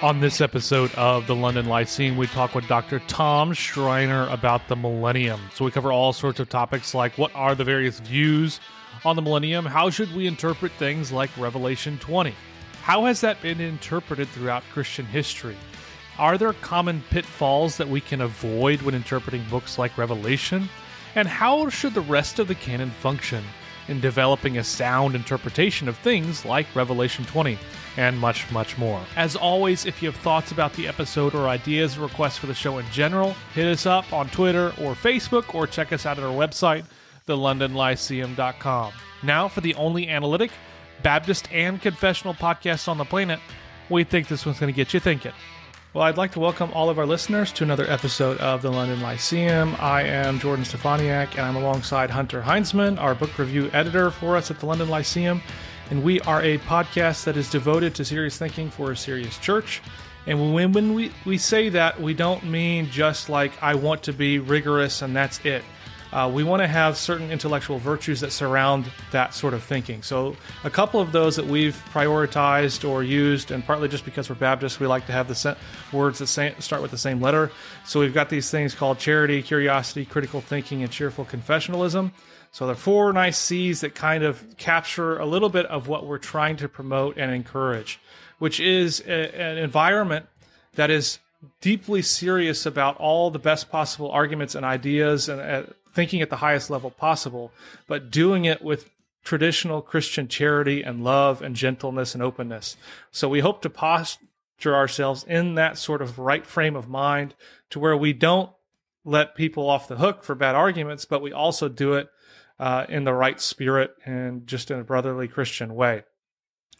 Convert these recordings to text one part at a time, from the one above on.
On this episode of the London Lyceum, we talk with Dr. Tom Schreiner about the millennium. So we cover all sorts of topics like what are the various views on the millennium? How should we interpret things like Revelation 20? How has that been interpreted throughout Christian history? Are there common pitfalls that we can avoid when interpreting books like Revelation? And how should the rest of the canon function in developing a sound interpretation of things like Revelation 20? And much, much more. As always, if you have thoughts about the episode or ideas or requests for the show in general, hit us up on Twitter or Facebook or check us out at our website, thelondonlyceum.com. Now, for the only analytic, Baptist, and confessional podcast on the planet, we think this one's going to get you thinking. Well, I'd like to welcome all of our listeners to another episode of the London Lyceum. I am Jordan Steffaniak, and I'm alongside Hunter Heinzman, our book review editor for us at the London Lyceum and we are a podcast that is devoted to serious thinking for a serious church. And when, when we, we say that, we don't mean just like, I want to be rigorous and that's it. Uh, we want to have certain intellectual virtues that surround that sort of thinking. So, a couple of those that we've prioritized or used, and partly just because we're Baptists, we like to have the se- words that say, start with the same letter. So, we've got these things called charity, curiosity, critical thinking, and cheerful confessionalism. So there are four nice C's that kind of capture a little bit of what we're trying to promote and encourage, which is a, an environment that is deeply serious about all the best possible arguments and ideas and uh, thinking at the highest level possible, but doing it with traditional Christian charity and love and gentleness and openness. So we hope to posture ourselves in that sort of right frame of mind to where we don't let people off the hook for bad arguments, but we also do it uh, in the right spirit and just in a brotherly Christian way.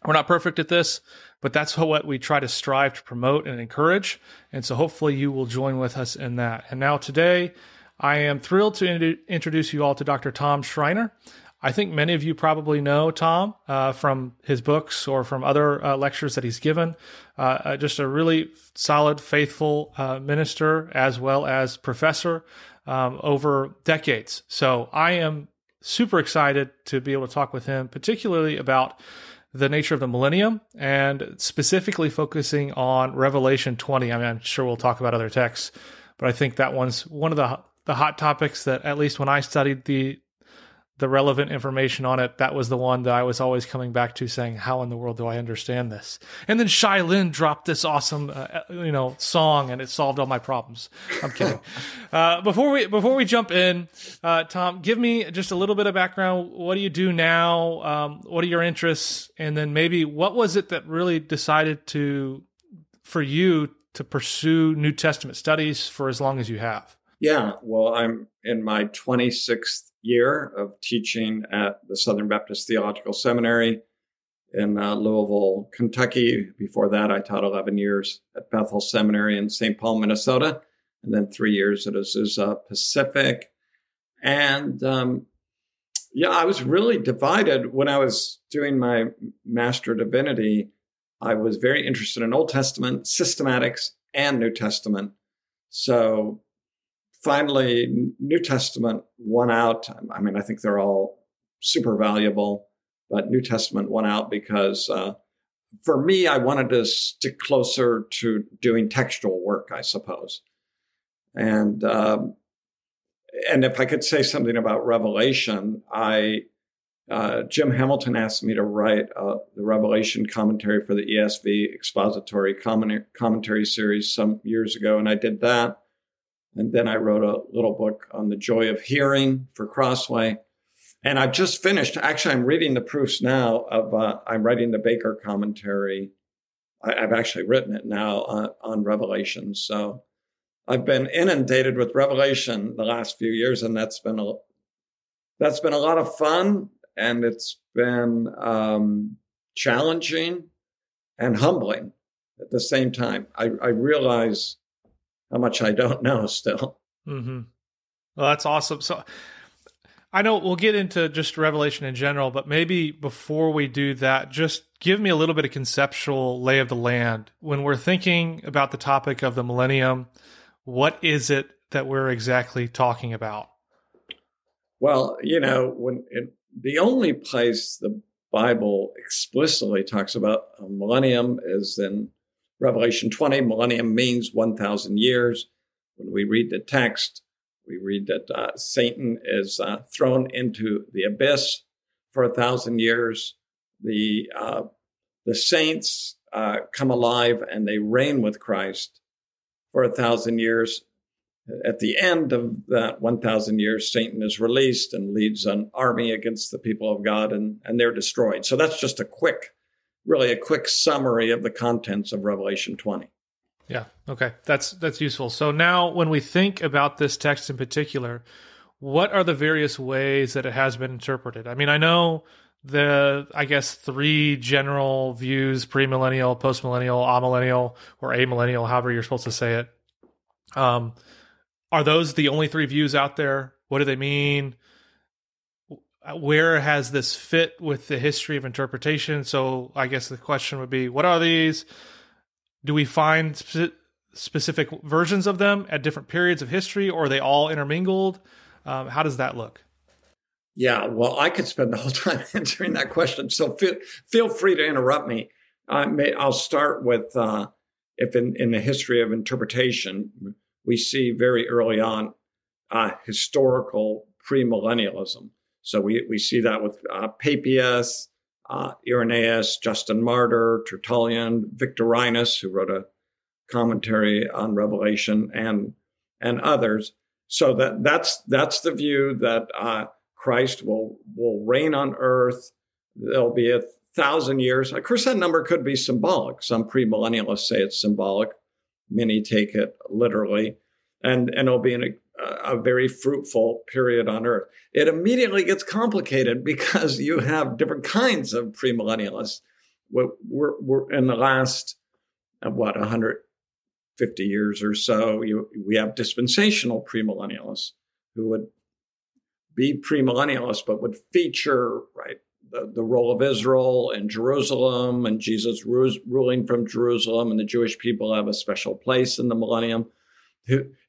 We're not perfect at this, but that's what we try to strive to promote and encourage. And so hopefully you will join with us in that. And now today, I am thrilled to in- introduce you all to Dr. Tom Schreiner. I think many of you probably know Tom uh, from his books or from other uh, lectures that he's given. Uh, uh just a really solid, faithful uh, minister as well as professor um, over decades. So I am super excited to be able to talk with him, particularly about the nature of the millennium and specifically focusing on Revelation 20. I mean, I'm sure we'll talk about other texts, but I think that one's one of the the hot topics that at least when I studied the the relevant information on it, that was the one that I was always coming back to saying, how in the world do I understand this? And then Shai Linne dropped this awesome, uh, you know, song and it solved all my problems. I'm kidding. uh, before we, before we jump in, uh, Tom, give me just a little bit of background. What do you do now? Um, what are your interests? And then maybe what was it that really decided to, for you to pursue New Testament studies for as long as you have? Yeah, well, I'm in my 26th year of teaching at the Southern Baptist Theological Seminary in uh, Louisville, Kentucky. Before that, I taught 11 years at Bethel Seminary in St. Paul, Minnesota, and then three years at Azusa Pacific. And um, yeah, I was really divided when I was doing my Master Divinity. I was very interested in Old Testament systematics and New Testament. So finally, New Testament won out. I mean, I think they're all super valuable, but New Testament won out because uh, for me, I wanted to stick closer to doing textual work, I suppose. And um, and if I could say something about Revelation, I uh, Jim Hamilton asked me to write uh, the Revelation commentary for the ESV expository commentary series some years ago, and I did that. And then I wrote a little book on the joy of hearing for Crossway. And I've just finished. Actually, I'm reading the proofs now of, uh, I'm writing the Baker commentary. I, have actually written it now on, on Revelation. So I've been inundated with Revelation the last few years, and that's been a, that's been a lot of fun. And it's been um, challenging and humbling at the same time. I, I realize how much I don't know still. Mm-hmm. Well, that's awesome. So I know we'll get into just Revelation in general, but maybe before we do that, just give me a little bit of conceptual lay of the land. When we're thinking about the topic of the millennium, what is it that we're exactly talking about? Well, you know, when it, the only place the Bible explicitly talks about a millennium is in Revelation 20, millennium means 1,000 years. When we read the text, we read that uh, Satan is uh, thrown into the abyss for a thousand years. The uh, the saints uh, come alive and they reign with Christ for a thousand years. At the end of that 1,000 years, Satan is released and leads an army against the people of God, and, and they're destroyed. So that's just a quick, really a quick summary of the contents of Revelation 20. Yeah. Okay. That's that's useful. So now when we think about this text in particular, what are the various ways that it has been interpreted? I mean, I know the I guess three general views, premillennial, postmillennial, amillennial, or amillennial, however you're supposed to say it. Um are those the only three views out there? What do they mean? Where has this fit with the history of interpretation? So I guess the question would be, what are these? do we find spe- specific versions of them at different periods of history, or are they all intermingled? Um, how does that look? Yeah, well, I could spend the whole time answering that question. So feel, feel free to interrupt me. I may, I'll start with uh, if in, in the history of interpretation, we see very early on uh, historical premillennialism. So we, we see that with uh, Papias, uh, Irenaeus, Justin Martyr, Tertullian, Victorinus, who wrote a commentary on Revelation, and and others. So that that's that's the view that uh, Christ will will reign on earth. There'll be a thousand years. Of course, that number could be symbolic. Some premillennialists say it's symbolic. Many take it literally, and and it'll be an a very fruitful period on earth. It immediately gets complicated because you have different kinds of premillennialists. We're, we're, in the last, uh, what, 150 years or so, you, we have dispensational premillennialists who would be premillennialists, but would feature, right, the, the role of Israel and Jerusalem and Jesus ruling from Jerusalem and the Jewish people have a special place in the millennium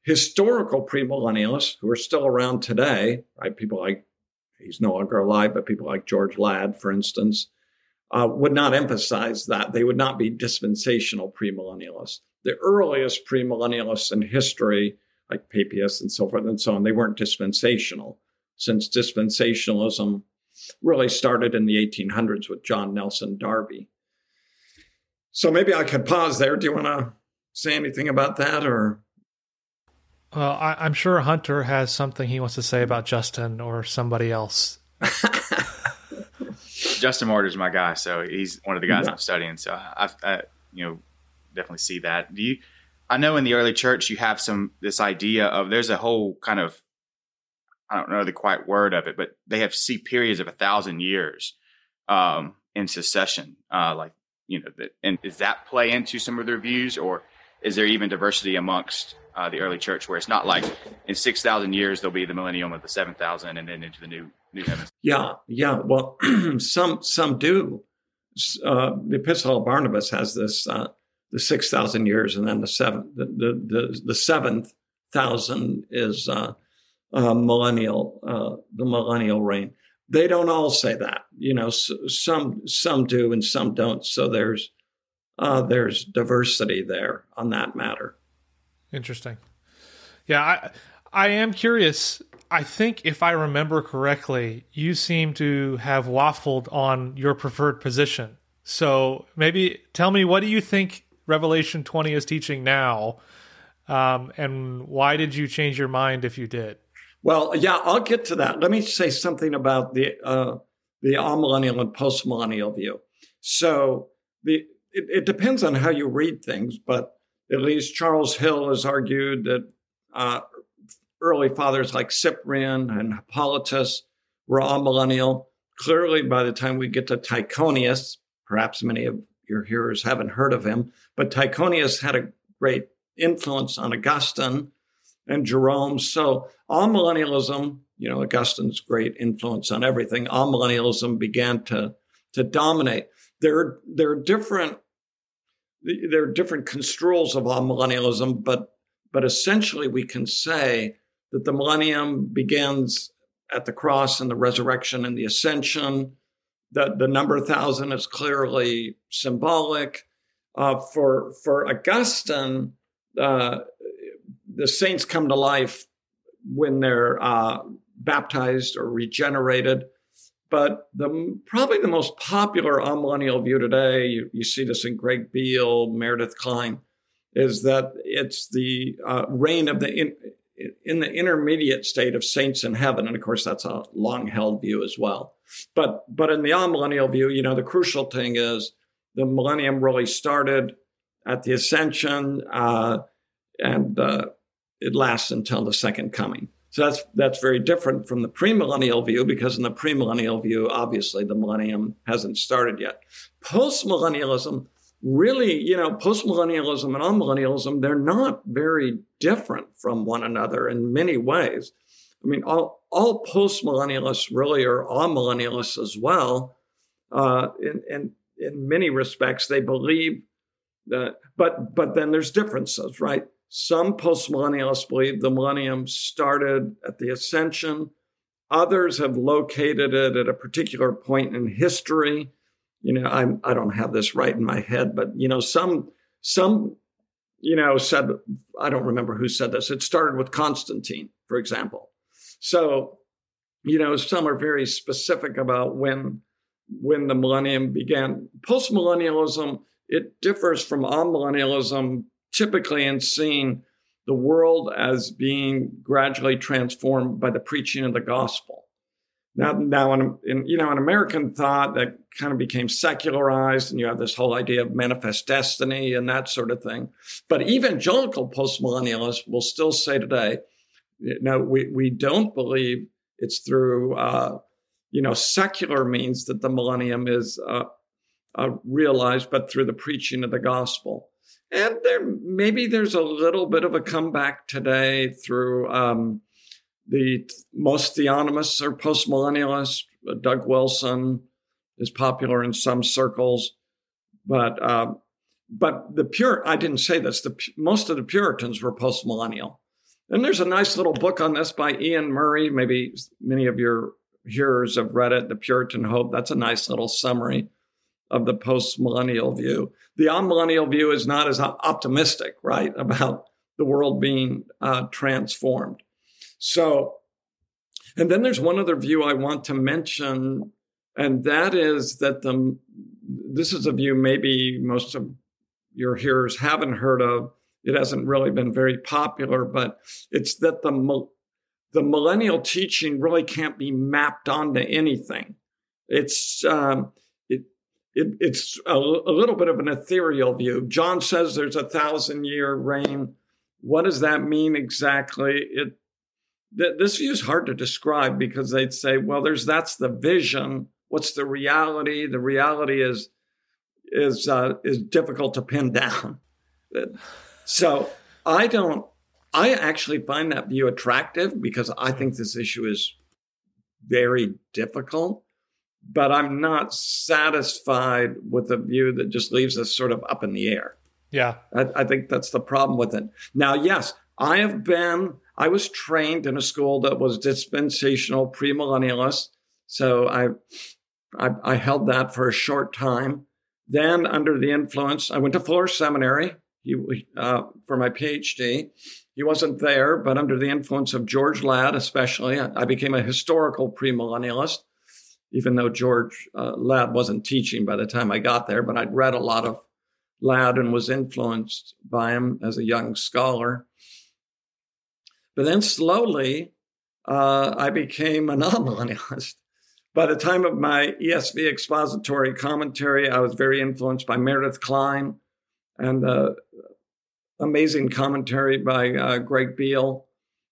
historical premillennialists who are still around today, right? People like, he's no longer alive, but people like George Ladd, for instance, uh, would not emphasize that. They would not be dispensational premillennialists. The earliest premillennialists in history, like Papias and so forth and so on, they weren't dispensational, since dispensationalism really started in the 1800s with John Nelson Darby. So maybe I could pause there. Do you want to say anything about that or? Well, I, am sure Hunter has something he wants to say about Justin or somebody else. Justin Martyr's my guy, so he's one of the guys yeah. I'm studying. So I, I, you know, definitely see that. Do you? I know in the early church you have some this idea of there's a whole kind of I don't know the quite word of it, but they have see periods of a thousand years um, in succession, uh, like you know, that, and does that play into some of their views, or is there even diversity amongst uh, the early church, where it's not like in six thousand years there'll be the millennium of the seven thousand, and then into the new new heavens. Yeah, yeah. Well, some some do. Uh, the Epistle of Barnabas has this uh, the six thousand years, and then the seven the the the, the seventh thousand is uh, uh, millennial uh, the millennial reign. They don't all say that, you know. some some do and some don't. So there's uh, there's diversity there on that matter. Interesting. Yeah, I I am curious. I think if I remember correctly, you seem to have waffled on your preferred position. So maybe tell me what do you think Revelation 20 is teaching now? Um, and why did you change your mind if you did? Well, yeah, I'll get to that. Let me say something about the uh, the amillennial and postmillennial view. So the it, it depends on how you read things, but at least Charles Hill has argued that uh, early fathers like Cyprian and Hippolytus were amillennial. Clearly, by the time we get to Tychonius, perhaps many of your hearers haven't heard of him, but Tychonius had a great influence on Augustine and Jerome. So amillennialism, you know, Augustine's great influence on everything, amillennialism began to to dominate. There, there are different there are different construals of amillennialism, but but essentially we can say that the millennium begins at the cross and the resurrection and the ascension. That the number thousand is clearly symbolic. Uh, for for Augustine, uh, the saints come to life when they're uh, baptized or regenerated. But the probably the most popular amillennial view today, you, you see this in Greg Beale, Meredith Kline, is that it's the uh, reign of the in, in the intermediate state of saints in heaven, and of course that's a long held view as well. But but in the amillennial view, you know, the crucial thing is the millennium really started at the ascension, uh, and uh, it lasts until the second coming. So that's that's very different from the premillennial view because in the premillennial view, obviously the millennium hasn't started yet. Postmillennialism really, you know, postmillennialism and amillennialism, they're not very different from one another in many ways. I mean, all, all postmillennialists really are amillennialists as well. Uh, in, in, in many respects, they believe that, but, but then there's differences, right? Some postmillennialists believe the millennium started at the ascension. Others have located it at a particular point in history you know, I'm I don't have this right in my head, but you know, some some you know said I don't remember who said this. It started with Constantine, for example. So, you know, some are very specific about when when the millennium began. Postmillennialism it differs from amillennialism typically in seeing the world as being gradually transformed by the preaching of the gospel. Now, now in, in, you know, an American thought that kind of became secularized, and you have this whole idea of manifest destiny and that sort of thing. But evangelical postmillennialists will still say today, no, we, we don't believe it's through, uh, you know, secular means that the millennium is uh, uh, realized, but through the preaching of the gospel. And there, maybe there's a little bit of a comeback today through, um, the most theonomists or postmillennialists. Uh, Doug Wilson is popular in some circles, but uh, but the pure I didn't say this. The most of the Puritans were postmillennial, and there's a nice little book on this by Iain Murray. Maybe many of your hearers have read it, The Puritan Hope. That's a nice little summary of the postmillennial view. The amillennial view is not as optimistic, right, about the world being uh, transformed. So, and then there's one other view I want to mention, and that is that the this is a view maybe most of your hearers haven't heard of. It hasn't really been very popular, but it's that the the millennial teaching really can't be mapped onto anything. It's um, it, it, it's a, a little bit of an ethereal view. John says there's a thousand year reign. What does that mean exactly? It th- this view is hard to describe because they'd say, well, there's that's the vision. What's the reality? The reality is is uh, is difficult to pin down. so I don't. I actually find that view attractive because I think this issue is very difficult, but I'm not satisfied with a view that just leaves us sort of up in the air. Yeah. I, I think that's the problem with it. Now, yes, I have been I was trained in a school that was dispensational premillennialist. So I, I, I held that for a short time. Then, under the influence, I went to Fuller Seminary he, uh, for my PhD. He wasn't there, but under the influence of George Ladd, especially, I became a historical premillennialist, even though George uh, Ladd wasn't teaching by the time I got there. But I'd read a lot of Ladd and was influenced by him as a young scholar. But then slowly, uh, I became a non-millennialist. By the time of my ESV expository commentary, I was very influenced by Meredith Kline and the amazing commentary by uh, Greg Beale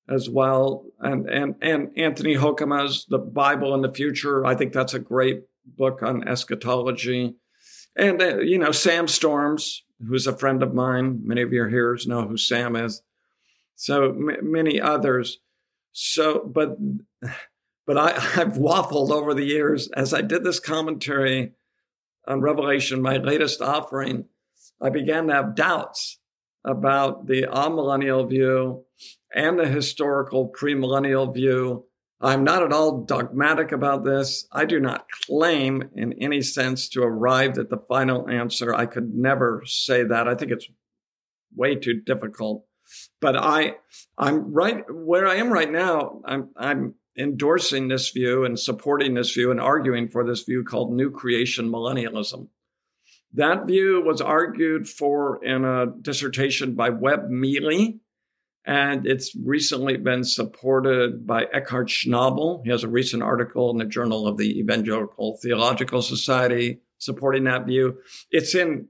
as well, and and and Anthony Hoekema's The Bible and the Future. I think that's a great book on eschatology, and uh, you know Sam Storms, who's a friend of mine. Many of your hearers know who Sam is so m- many others. So, but but I, I've waffled over the years as I did this commentary on Revelation, my latest offering. I began to have doubts about the amillennial view and the historical premillennial view I'm not at all dogmatic about this. I do not claim in any sense to arrive at the final answer. I could never say that. I think it's way too difficult. But I, I'm right where I am right now. I'm, I'm endorsing this view and supporting this view and arguing for this view called new creation millennialism. That view was argued for in a dissertation by Webb Mealy, and it's recently been supported by Eckhard Schnabel. He has a recent article in the Journal of the Evangelical Theological Society supporting that view. It's in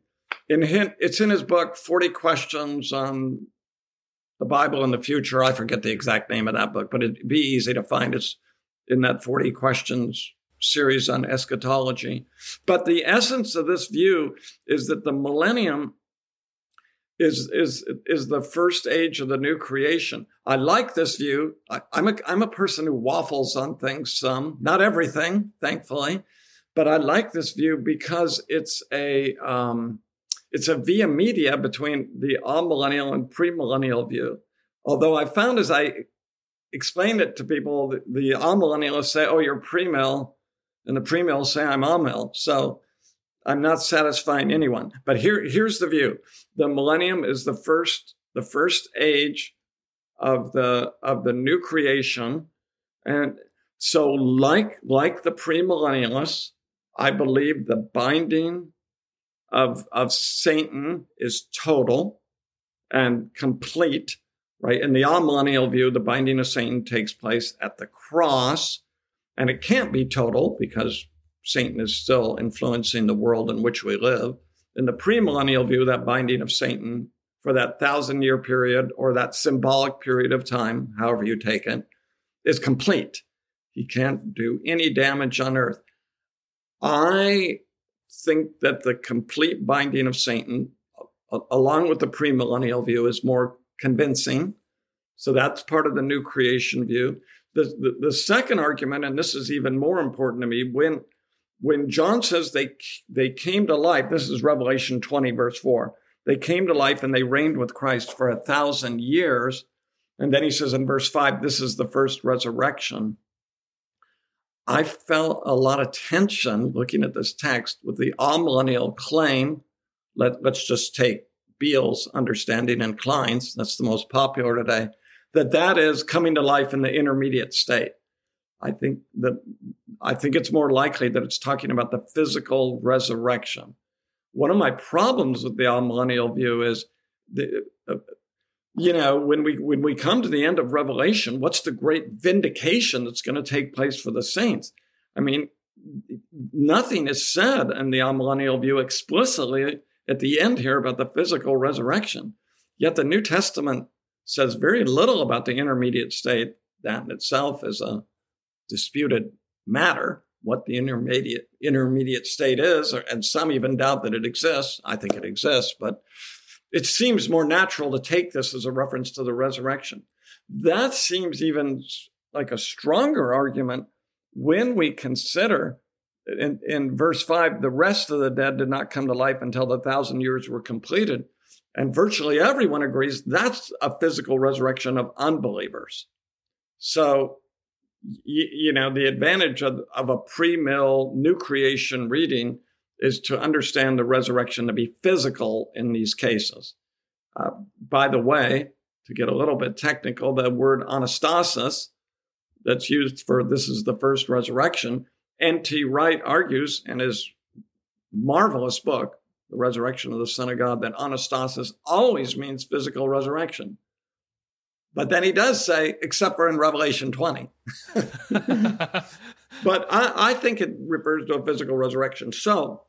in it's in his book 40 questions on the Bible in the future. I forget the exact name of that book, but it'd be easy to find. It's in that 40 questions series on eschatology. But the essence of this view is that the millennium is is is the first age of the new creation. I like this view. I, am a I'm a person who waffles on things some, not everything, thankfully, but I like this view because it's a um, it's a via media between the amillennial and premillennial view. Although I found as I explained it to people, the, the amillennialists say, "Oh, you're premill," and the premill say, "I'm amill." So I'm not satisfying anyone. But here, here's the view: the millennium is the first, the first age of the of the new creation, and so like like the premillennialists, I believe the binding of of Satan is total and complete. Right in the amillennial view, the binding of Satan takes place at the cross, and it can't be total because Satan is still influencing the world in which we live. In the premillennial view, that binding of Satan for that thousand year period or that symbolic period of time, however you take it, is complete. He can't do any damage on earth. I think that the complete binding of Satan, along with the premillennial view, is more convincing. So that's part of the new creation view. The, the, the second argument, and this is even more important to me, when when John says they they came to life, this is Revelation 20, verse 4. They came to life and they reigned with Christ for a thousand years. And then he says in verse 5, this is the first resurrection. I felt a lot of tension looking at this text with the amillennial claim. Let, let's just take Beale's understanding and Kline's, that's the most popular today, that that is coming to life in the intermediate state. I think that I think it's more likely that it's talking about the physical resurrection. One of my problems with the amillennial view is the, uh, you know, when we when we come to the end of Revelation, what's the great vindication that's going to take place for the saints? I mean, nothing is said in the amillennial view explicitly at the end here about the physical resurrection. Yet the New Testament says very little about the intermediate state. That in itself is a disputed matter, what the intermediate intermediate state is, and some even doubt that it exists. I think it exists, but it seems more natural to take this as a reference to the resurrection. That seems even like a stronger argument when we consider in, in verse 5 the rest of the dead did not come to life until the thousand years were completed. And virtually everyone agrees that's a physical resurrection of unbelievers. So you, you know, the advantage of, of a pre-mill new creation reading is to understand the resurrection to be physical in these cases. Uh, by the way, to get a little bit technical, the word anastasis that's used for this is the first resurrection, N.T. Wright argues in his marvelous book, The Resurrection of the Son of God, that anastasis always means physical resurrection. But then he does say, except for in Revelation 20. but I, I, think it refers to a physical resurrection. So,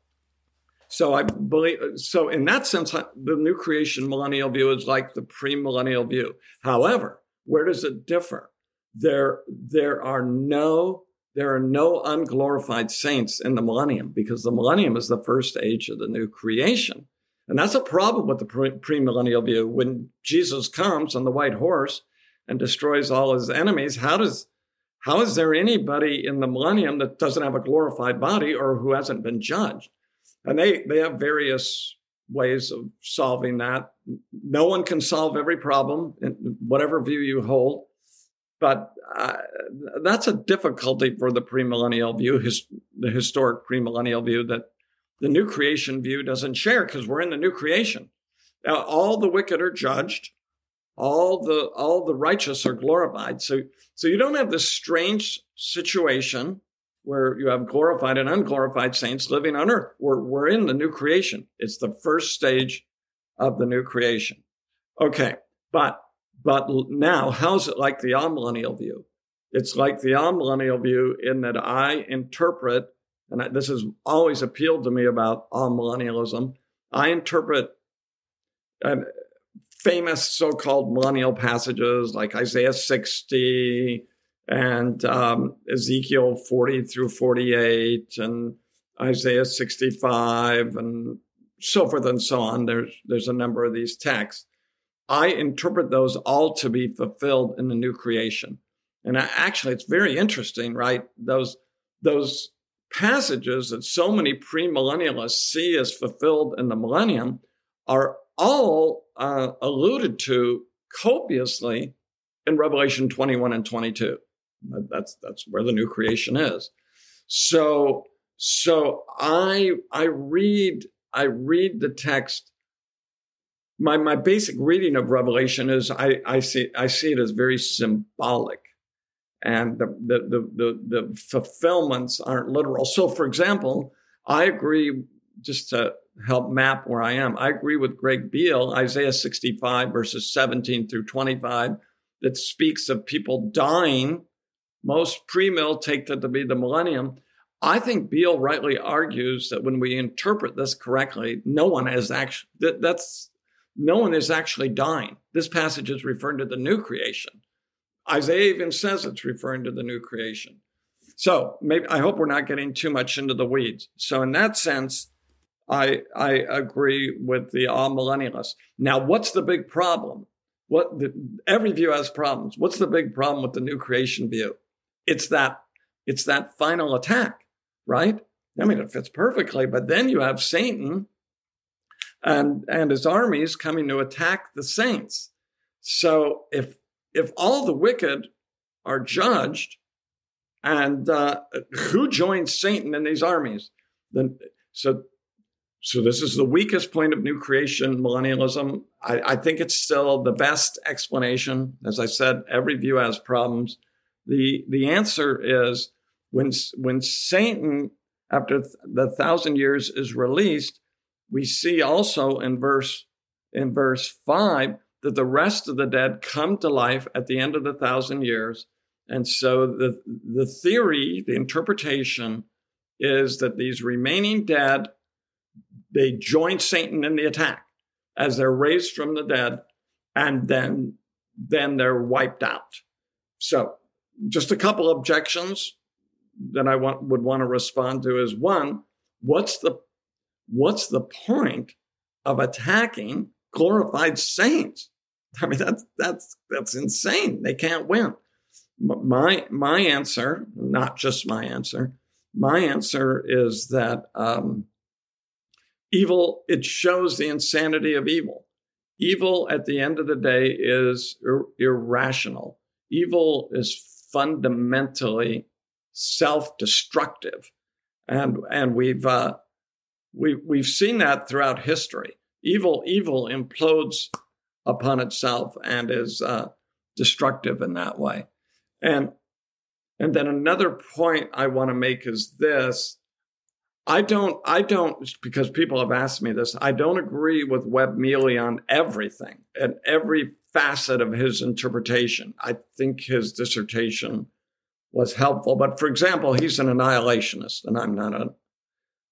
so I believe, so in that sense, the new creation millennial view is like the premillennial view. However, where does it differ? There, there are no, there are no unglorified saints in the millennium because the millennium is the first age of the new creation. And that's a problem with the premillennial view. When Jesus comes on the white horse and destroys all his enemies, how does how is there anybody in the millennium that doesn't have a glorified body or who hasn't been judged? And they they have various ways of solving that. No one can solve every problem, in whatever view you hold. but that's a difficulty for the premillennial view, his, the historic premillennial view that the new creation view doesn't share because we're in the new creation. Now, all the wicked are judged, all the all the righteous are glorified. So so you don't have this strange situation where you have glorified and unglorified saints living on earth. We're we're in the new creation. It's the first stage of the new creation. Okay, but but now, how's it like the amillennial view? It's like the amillennial view in that I interpret, and this has always appealed to me about amillennialism. I interpret uh, famous so-called millennial passages like Isaiah 60 and um, Ezekiel 40 through 48 and Isaiah 65 and so forth and so on. There's there's a number of these texts. I interpret those all to be fulfilled in the new creation. And I, actually, it's very interesting, right? Those, those passages that so many premillennialists see as fulfilled in the millennium are all uh, alluded to copiously in Revelation 21 and 22. That's, that's where the new creation is. So, so I, I read, I read the text my my basic reading of Revelation is I, I see I see it as very symbolic, and the the the the, the fulfillments aren't literal. So, for example, I agree just to help map where I am. I agree with Greg Beale, Isaiah 65 verses 17 through 25, that speaks of people dying. Most pre-mill take that to be the millennium. I think Beale rightly argues that when we interpret this correctly, no one has actually that, that's no one is actually dying. This passage is referring to the new creation. Isaiah even says it's referring to the new creation. So maybe I hope we're not getting too much into the weeds. So in that sense, I I agree with the amillennialists. Now, what's the big problem? What the, every view has problems. What's the big problem with the new creation view? It's that it's that final attack, right? I mean, it fits perfectly, but then you have Satan and, and his armies coming to attack the saints. So if, if all the wicked are judged, and uh, who joins Satan in these armies? Then, so, so this is the weakest point of new creation millennialism. I, I think it's still the best explanation. As I said, every view has problems. The the answer is when when Satan, after the thousand years, is released, we see also in verse in verse 5 that the rest of the dead come to life at the end of the thousand years. And so the the theory the interpretation is that these remaining dead they join satan in the attack as they're raised from the dead and then then they're wiped out. So just a couple objections that i want, would want to respond to is one what's the what's the point of attacking glorified saints? I mean, that's that's that's insane. They can't win. My my answer, not just my answer, my answer is that um, evil. It shows the insanity of evil. Evil, at the end of the day, is ir- irrational. Evil is fundamentally self-destructive, and and we've uh, we, we've seen that throughout history. Evil, evil implodes upon itself and is uh, destructive in that way. And and then another point I want to make is this. I don't, I don't, because people have asked me this, I don't agree with Webb Mealy on everything and every facet of his interpretation. I think his dissertation was helpful. But for example, he's an annihilationist, and I'm not a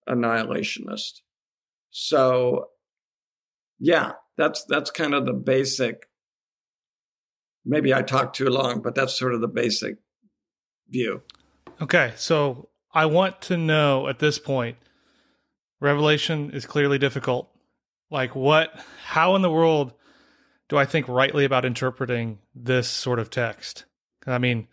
annihilationist. So, yeah, that's that's kind of the basic. Maybe I talked too long, but that's sort of the basic view. Okay, so I want to know at this point. Revelation is clearly difficult. Like, what? How in the world do I think rightly about interpreting this sort of text? I mean,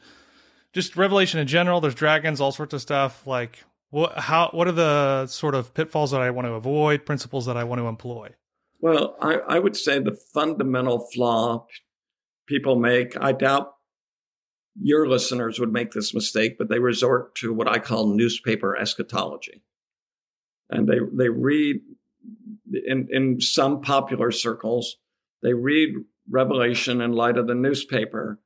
just Revelation in general. There's dragons, all sorts of stuff. Like, what how what are the sort of pitfalls that I want to avoid, principles that I want to employ? Well, I, I would say the fundamental flaw people make, I doubt your listeners would make this mistake, but they resort to what I call newspaper eschatology. And they, they read in, in some popular circles, they read Revelation in light of the newspaper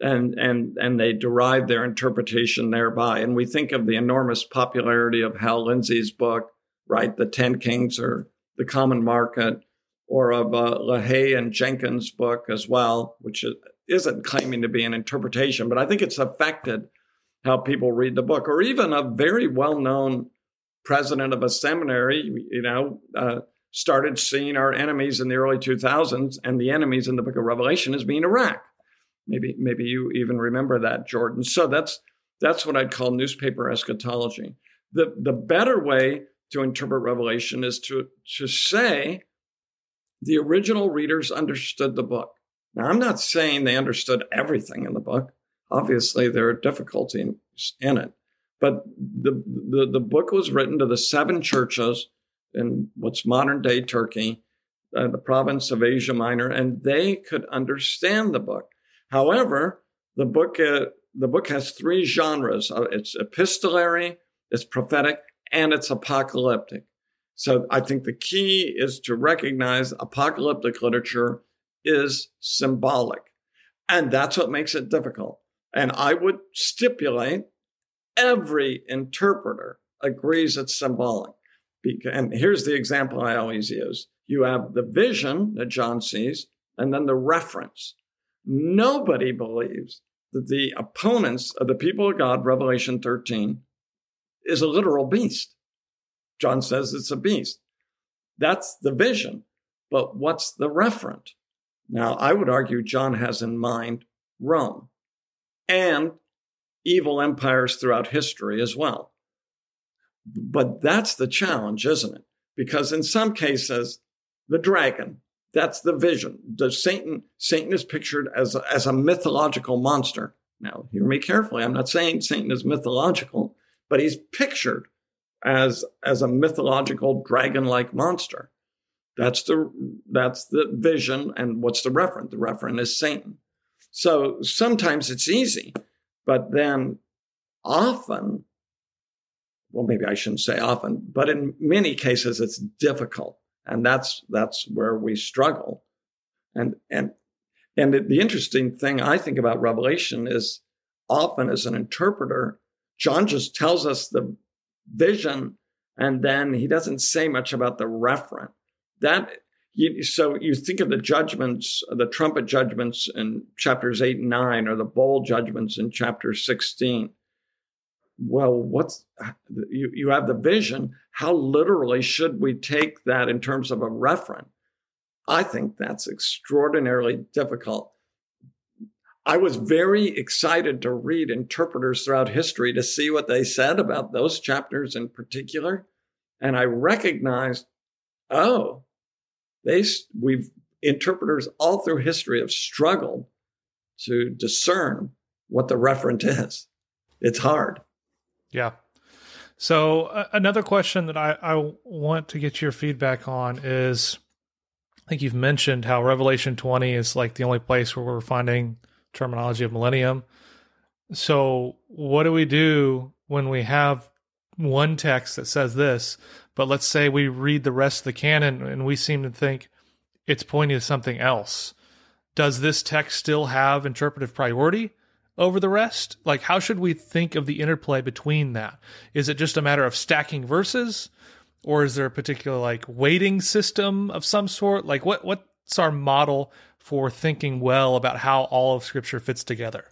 and, and, and they derive their interpretation thereby. And we think of the enormous popularity of Hal Lindsey's book, right? The Ten Kings or The Common Market, or of uh, LaHaye and Jenkins' book as well, which isn't claiming to be an interpretation, but I think it's affected how people read the book, or even a very well known president of a seminary, you know, uh, started seeing our enemies in the early 2000s and the enemies in the book of Revelation as being Iraq. Maybe, maybe you even remember that, Jordan. So that's that's what I'd call newspaper eschatology. The the better way to interpret Revelation is to to say the original readers understood the book. Now, I'm not saying they understood everything in the book. Obviously, there are difficulties in it. But the, the, the book was written to the seven churches in what's modern day Turkey, uh, the province of Asia Minor, and they could understand the book. However, the book, uh, the book has three genres uh, it's epistolary, it's prophetic, and it's apocalyptic. So I think the key is to recognize apocalyptic literature is symbolic. And that's what makes it difficult. And I would stipulate every interpreter agrees it's symbolic. And here's the example I always use you have the vision that John sees, and then the reference. Nobody believes that the opponents of the people of God, Revelation 13, is a literal beast. John says it's a beast. That's the vision. But what's the referent? Now, I would argue John has in mind Rome and evil empires throughout history as well. But that's the challenge, isn't it? Because in some cases, the dragon, that's the vision. The Satan, Satan is pictured as a, as a mythological monster. Now, hear me carefully. I'm not saying Satan is mythological, but he's pictured as as a mythological dragon-like monster. That's the that's the vision, and what's the referent? The referent is Satan. So sometimes it's easy, but then often, well, maybe I shouldn't say often, but in many cases it's difficult, and that's that's where we struggle. And and and the interesting thing I think about Revelation is often as an interpreter, John just tells us the vision, and then he doesn't say much about the referent. That you, so you think of the judgments, the trumpet judgments in chapters eight and nine, or the bowl judgments in chapter sixteen. Well, what's you? You have the vision. How literally should we take that in terms of a referent? I think that's extraordinarily difficult. I was very excited to read interpreters throughout history to see what they said about those chapters in particular. And I recognized, oh, they, we've interpreters all through history have struggled to discern what the referent is. It's hard. Yeah. So uh, another question that I, I want to get your feedback on is I think you've mentioned how Revelation 20 is like the only place where we're finding terminology of millennium. So, what do we do when we have one text that says this, but let's say we read the rest of the canon and we seem to think it's pointing to something else? Does this text still have interpretive priority over the rest? Like, how should we think of the interplay between that? Is it just a matter of stacking verses? Or is there a particular like weighting system of some sort? Like what what's our model for thinking well about how all of Scripture fits together?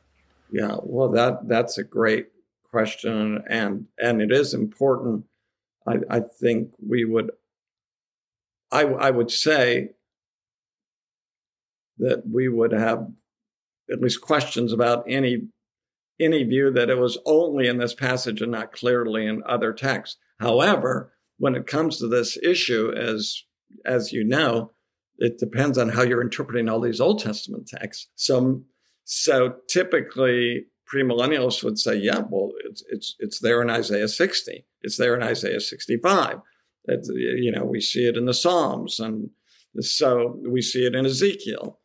Yeah, well, that that's a great question, and and it is important. I, I think we would. I I would say that we would have at least questions about any any view that it was only in this passage and not clearly in other texts. However, when it comes to this issue, as as you know, it depends on how you're interpreting all these Old Testament texts. So, so typically premillennialists would say, yeah, well, it's, it's, it's there in Isaiah 60. It's there in Isaiah 65. It's, you know, we see it in the Psalms. And so we see it in Ezekiel.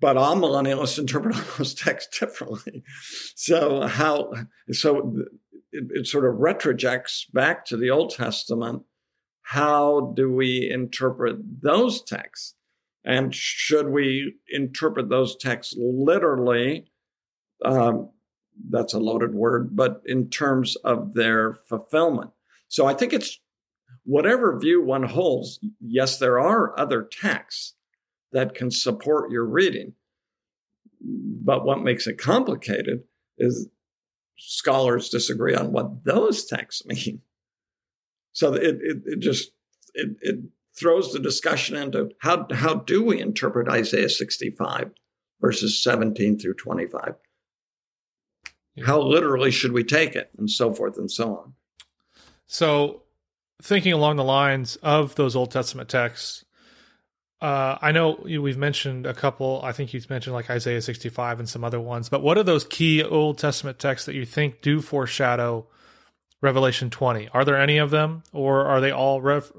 But amillennialists interpret all those texts differently. So how so it, it sort of retrojects back to the Old Testament. How do we interpret those texts? And should we interpret those texts literally? Um, that's a loaded word, but in terms of their fulfillment. So I think it's whatever view one holds. Yes, there are other texts that can support your reading. But what makes it complicated is scholars disagree on what those texts mean. So it, it, it just it, it throws the discussion into how, how do we interpret Isaiah 65 verses 17 through 25? How literally should we take it? And so forth and so on. So, thinking along the lines of those Old Testament texts, uh, I know we've mentioned a couple. I think you've mentioned like Isaiah 65 and some other ones. But what are those key Old Testament texts that you think do foreshadow Revelation 20? Are there any of them, or are they all ref-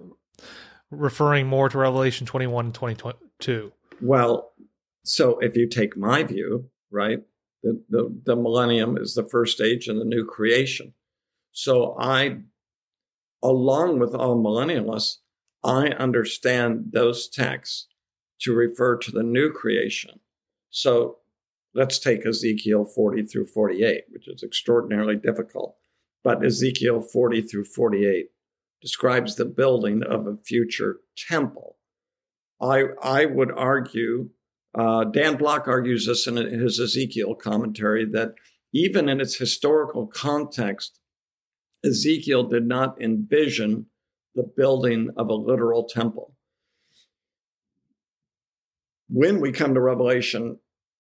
referring more to Revelation 21 and 22? Well, so if you take my view, right, the, the, the millennium is the first age in the new creation. So I, along with all amillennialists, I understand those texts to refer to the new creation. So let's take Ezekiel 40 through 48, which is extraordinarily difficult. But Ezekiel 40 through 48 describes the building of a future temple. I, I would argue, uh, Dan Block argues this in his Ezekiel commentary, that even in its historical context, Ezekiel did not envision the building of a literal temple. When we come to Revelation,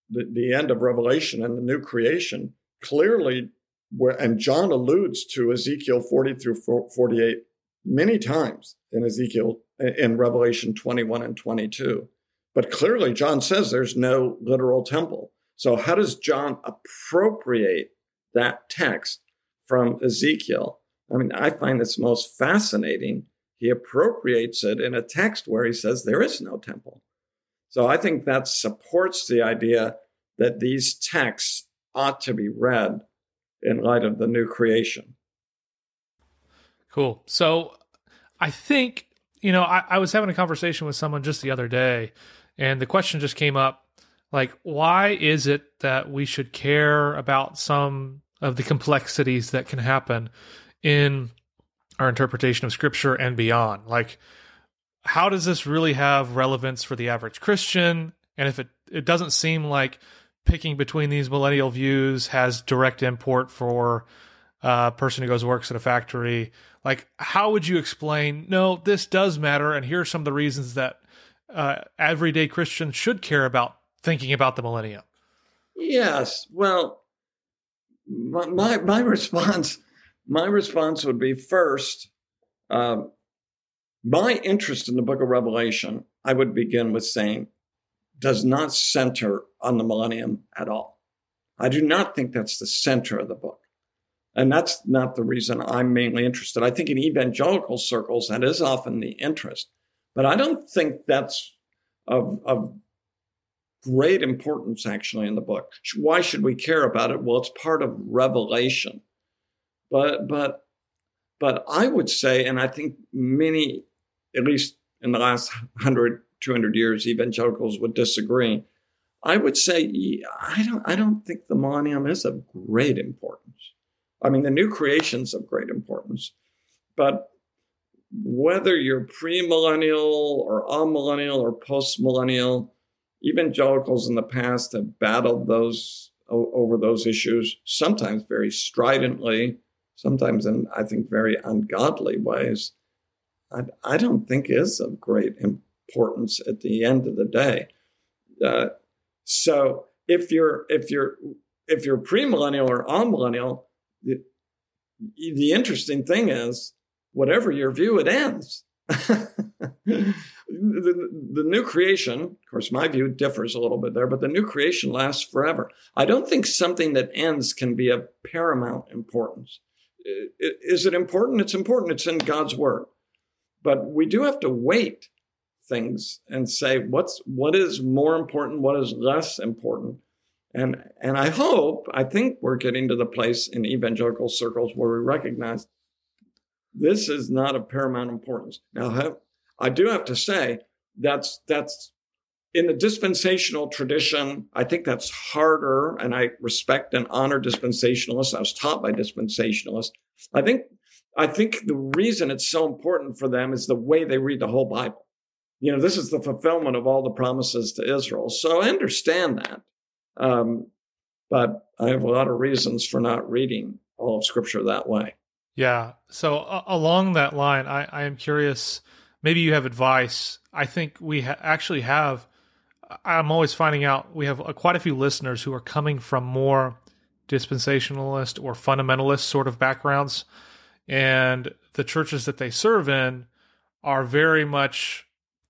the, the end of Revelation and the new creation, clearly, where, and John alludes to Ezekiel 40 through 48 many times in Ezekiel, in Revelation 21 and 22. But clearly, John says there's no literal temple. So, how does John appropriate that text from Ezekiel I mean, I find this most fascinating. He appropriates it in a text where he says there is no temple. So I think that supports the idea that these texts ought to be read in light of the new creation. Cool. So I think, you know, I, I was having a conversation with someone just the other day, and the question just came up like, why is it that we should care about some of the complexities that can happen in our interpretation of scripture and beyond. Like, how does this really have relevance for the average Christian? And if it, it doesn't seem like picking between these millennial views has direct import for a person who goes works at a factory, like, how would you explain, no, this does matter, and here are some of the reasons that uh, everyday Christians should care about thinking about the millennium? Yes. Well, my, my response my response would be first, uh, my interest in the book of Revelation, I would begin with saying, does not center on the millennium at all. I do not think that's the center of the book. And that's not the reason I'm mainly interested. I think in evangelical circles, that is often the interest. But I don't think that's of, of great importance actually in the book. Why should we care about it? Well, it's part of revelation. But but but I would say, and I think many, at least in the last 100, 200 years, evangelicals would disagree. I would say I don't I don't think the millennium is of great importance. I mean, the new creation's of great importance, but whether you're premillennial or amillennial or postmillennial, evangelicals in the past have battled those over those issues, sometimes very stridently, sometimes in, I think, very ungodly ways, I, I don't think is of great importance at the end of the day. Uh, so if you're if you're if you're premillennial or amillennial, the, the interesting thing is, whatever your view, it ends. the, the, new creation, of course, my view differs a little bit there, but the new creation lasts forever. I don't think something that ends can be of paramount importance is it important? It's important. It's in God's word. But we do have to wait things and say what's what is more important, what is less important. And and I hope, I think we're getting to the place in evangelical circles where we recognize this is not of paramount importance. Now, I do have to say that's that's in the dispensational tradition. I think that's harder, and I respect and honor dispensationalists. I was taught by dispensationalists. I think I think the reason it's so important for them is the way they read the whole Bible. You know, this is the fulfillment of all the promises to Israel. So I understand that. Um, but I have a lot of reasons for not reading all of Scripture that way. Yeah. So uh, along that line, I, I am curious. Maybe you have advice. I think we ha- actually have. I'm always finding out we have uh, quite a few listeners who are coming from more dispensationalist or fundamentalist sort of backgrounds, and the churches that they serve in are very much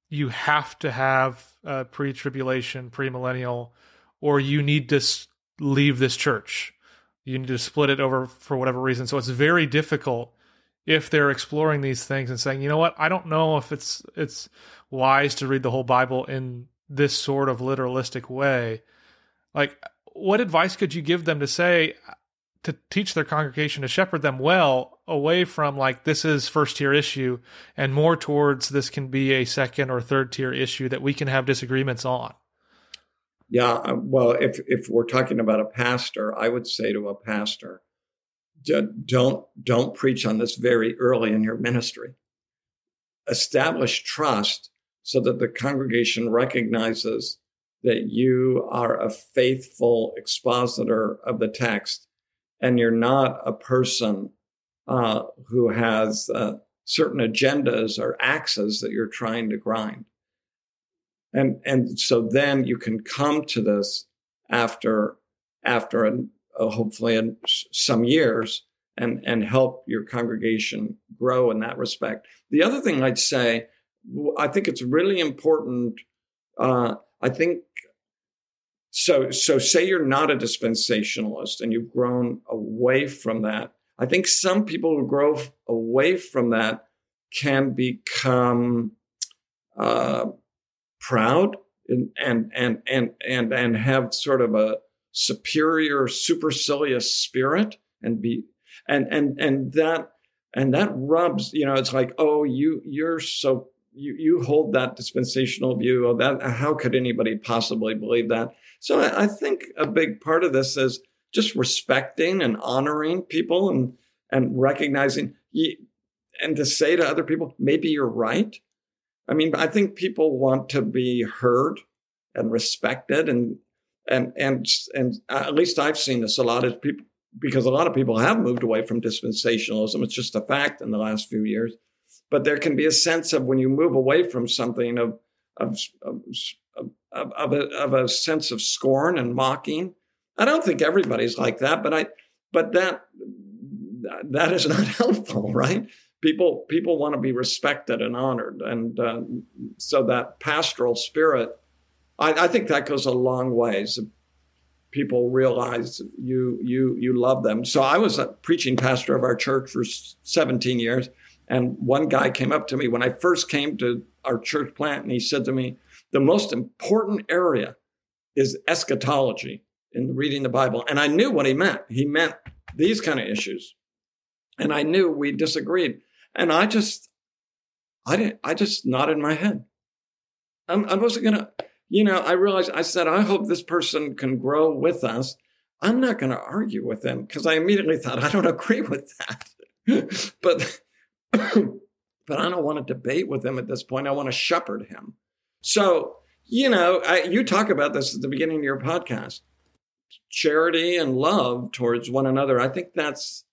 you have to have uh, pre-tribulation, premillennial, or you need to leave this church. You need to split it over for whatever reason. So it's very difficult if they're exploring these things and saying, you know what, I don't know if it's it's wise to read the whole Bible in this sort of literalistic way. Like, what advice could you give them to say to teach their congregation to shepherd them well away from like this is first tier issue and more towards this can be a second or third tier issue that we can have disagreements on? Yeah, uh, well, if if we're talking about a pastor, I would say to a pastor, don't don't preach on this very early in your ministry. Establish trust so that the congregation recognizes that you are a faithful expositor of the text, and you're not a person uh, who has uh, certain agendas or axes that you're trying to grind and and so then you can come to this after after a, a hopefully in some years and and help your congregation grow in that respect. The other thing I'd say, I think it's really important. Uh, I think so. So say you're not a dispensationalist and you've grown away from that. I think some people who grow away from that can become uh, proud and and and and and, and have sort of a superior supercilious spirit and be and and and that and that rubs you know it's like oh you you're so you you hold that dispensational view of that how could anybody possibly believe that so I, I think a big part of this is just respecting and honoring people and and recognizing and to say to other people maybe you're right I mean, I think people want to be heard and respected, and and and and at least I've seen this a lot of people because a lot of people have moved away from dispensationalism. It's just a fact in the last few years. But there can be a sense of when you move away from something of of of, of, of, a, of a sense of scorn and mocking. I don't think everybody's like that, but I but that that is not helpful, right? people people want to be respected and honored, and uh, so that pastoral spirit, I, I, think that goes a long ways. People realize you you you love them. So I was a preaching pastor of our church for 17 years, and one guy came up to me when I first came to our church plant, and he said to me, "The most important area is eschatology." in reading the Bible. And I knew what he meant. He meant these kind of issues. And I knew we disagreed. And I just, I didn't, I just nodded my head. I'm, I wasn't going to, you know, I realized, I said, I hope this person can grow with us. I'm not going to argue with them because I immediately thought, I don't agree with that. but, but I don't want to debate with him at this point. I want to shepherd him. So, you know, I, you talk about this at the beginning of your podcast charity and love towards one another. I think that's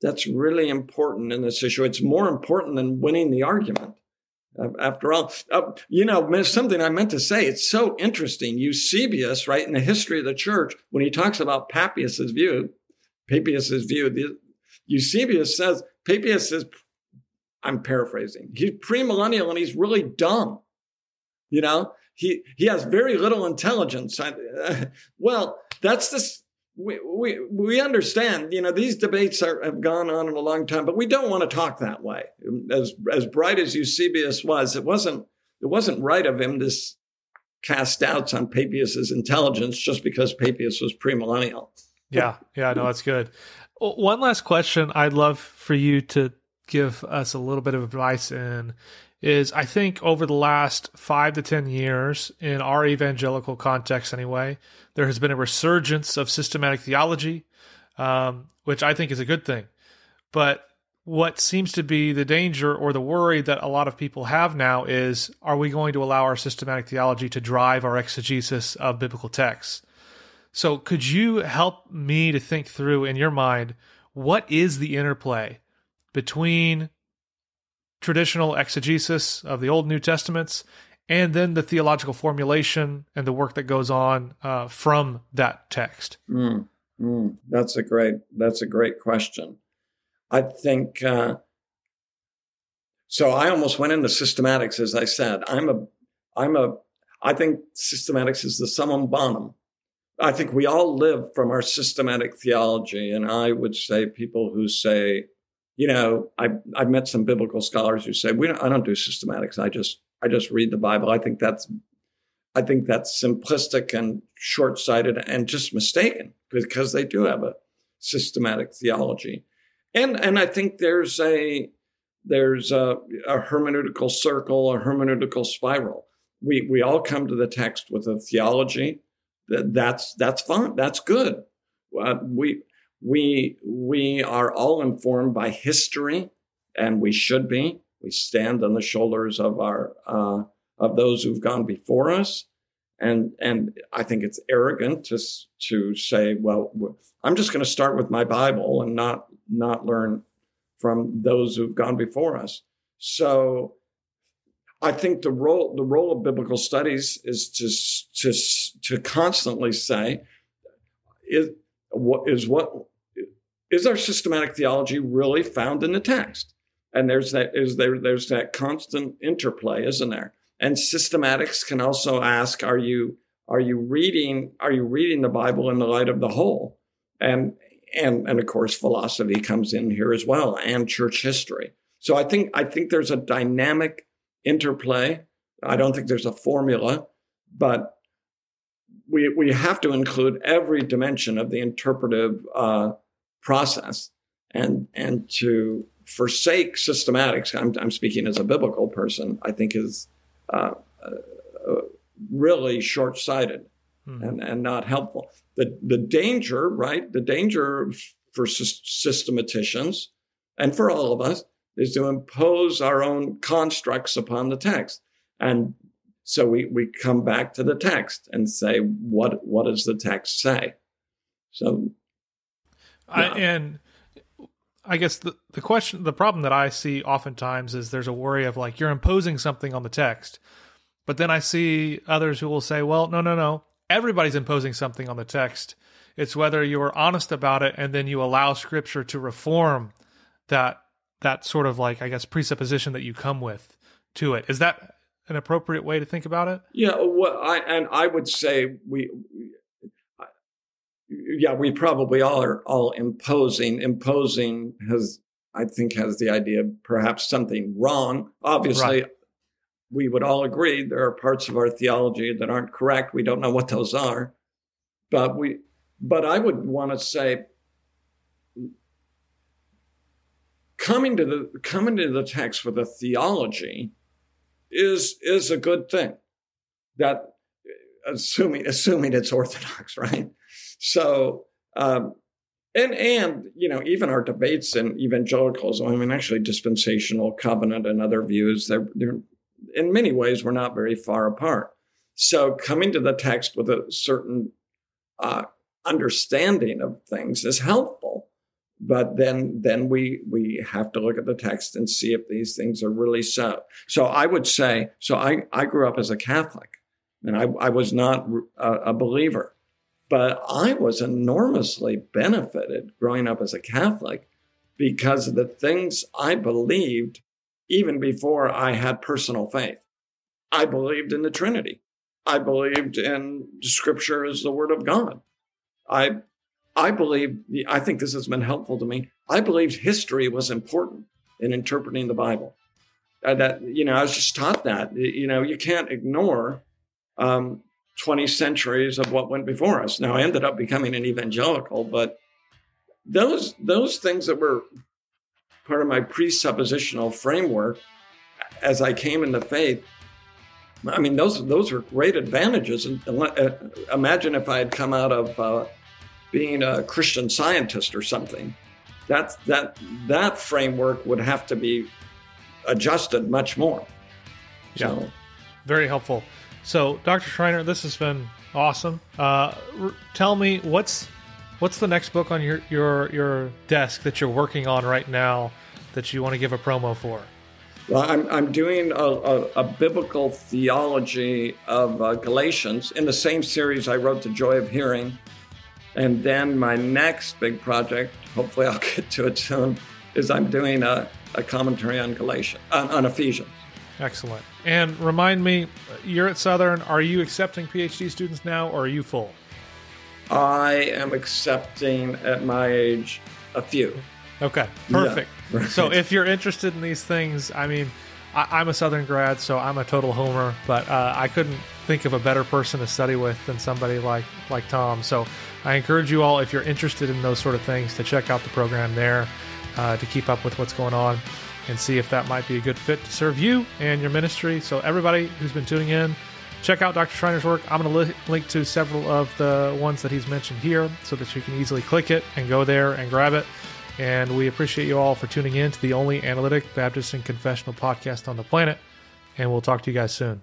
that's really important in this issue. It's more important than winning the argument. Uh, after all, uh, you know, something I meant to say. It's so interesting. Eusebius, right, in the history of the church, when he talks about Papias's view, Papias's view, the, Eusebius says Papias is, I'm paraphrasing, he's premillennial and he's really dumb. You know, he he has very little intelligence. I, uh, well, that's this we, we, we understand, you know, these debates are, have gone on in a long time, but we don't want to talk that way. As, as bright as Eusebius was, it wasn't, it wasn't right of him to cast doubts on Papias's intelligence just because Papias was premillennial. yeah, yeah, no, that's good. One last question I'd love for you to give us a little bit of advice in is I think over the last five to 10 years, in our evangelical context anyway, there has been a resurgence of systematic theology, um, which I think is a good thing. But what seems to be the danger or the worry that a lot of people have now is are we going to allow our systematic theology to drive our exegesis of biblical texts? So, could you help me to think through in your mind what is the interplay between traditional exegesis of the Old New Testaments and then the theological formulation and the work that goes on uh, from that text? Mm, mm, that's a great that's a great question. I think uh, so. I almost went into systematics, as I said. I'm a I'm a I think systematics is the summum bonum. I think we all live from our systematic theology, and I would say people who say, you know, I've I've met some biblical scholars who say we don't, I don't do systematics. I just I just read the Bible. I think that's I think that's simplistic and short sighted and just mistaken because they do have a systematic theology and and I think there's a there's a, a hermeneutical circle, a hermeneutical spiral. We we all come to the text with a theology that that's that's fine, that's good. Uh, we we we are all informed by history, and we should be. We stand on the shoulders of our uh, of those who've gone before us, and and I think it's arrogant to to say, well, I'm just going to start with my Bible and not not learn from those who've gone before us. So I think the role the role of biblical studies is to to to constantly say is what is what is our systematic theology really found in the text? And there's that is there there's that constant interplay, isn't there? And systematics can also ask, are you are you reading are you reading the Bible in the light of the whole? And and and of course philosophy comes in here as well and church history so i think i think there's a dynamic interplay i don't think there's a formula but we we have to include every dimension of the interpretive uh, process and and to forsake systematics I'm, I'm speaking as a biblical person i think is uh, uh, really short-sighted hmm. and, and not helpful the, the danger, right? The danger for systematicians and for all of us is to impose our own constructs upon the text. And so we, we come back to the text and say, what, what does the text say? So, yeah. I, and I guess the, the question, the problem that I see oftentimes is there's a worry of like, you're imposing something on the text. But then I see others who will say, well, no, no, no everybody's imposing something on the text. It's whether you are honest about it and then you allow scripture to reform that that sort of like I guess presupposition that you come with to it. Is that an appropriate way to think about it? Yeah, well, I and I would say we yeah, we probably all are all imposing. Imposing has I think has the idea of perhaps something wrong. Obviously, right we would all agree there are parts of our theology that aren't correct. We don't know what those are, but we. But I would want to say, coming to the coming to the text with a theology is is a good thing. That assuming assuming it's orthodox, right? So. Um, and and you know even our debates in evangelicalism i mean actually dispensational covenant and other views they're they're in many ways, we're not very far apart. So coming to the text with a certain uh, understanding of things is helpful. But then, then we we have to look at the text and see if these things are really so. So I would say, so I, I grew up as a Catholic, and I, I was not a, a believer, but I was enormously benefited growing up as a Catholic because of the things I believed even before I had personal faith. I believed in the Trinity. I believed in Scripture as the Word of God. I, I believe, I think this has been helpful to me. I believed history was important in interpreting the Bible. Uh, that you know, I was just taught that you know you can't ignore um, 20 centuries of what went before us. Now I ended up becoming an evangelical, but those those things that were part of my presuppositional framework as I came into faith. I mean, those those were great advantages. And uh, imagine if I had come out of uh, being a Christian scientist or something. That that that framework would have to be adjusted much more. Yeah, so. very helpful. So, Dr. Schreiner, this has been awesome. Uh, r- tell me what's what's the next book on your your your desk that you're working on right now that you want to give a promo for? Well, I'm, I'm doing a, a, a biblical theology of uh, Galatians in the same series I wrote, The Joy of Hearing. And then my next big project, hopefully I'll get to it soon, is I'm doing a, a commentary on Galatians, on, on Ephesians. Excellent. And remind me, you're at Southern. Are you accepting PhD students now, or are you full? I am accepting at my age a few. Okay, perfect. Yeah, right. So if you're interested in these things, I mean, I, am a Southern grad, so I'm a total homer, but uh, I couldn't think of a better person to study with than somebody like like Tom. So I encourage you all, if you're interested in those sort of things, to check out the program there uh, to keep up with what's going on and see if that might be a good fit to serve you and your ministry. So everybody who's been tuning in, check out Dr. Schreiner's work. I'm going to li- link to several of the ones that he's mentioned here so that you can easily click it and go there and grab it. And we appreciate you all for tuning in to the only analytic Baptist and confessional podcast on the planet. And we'll talk to you guys soon.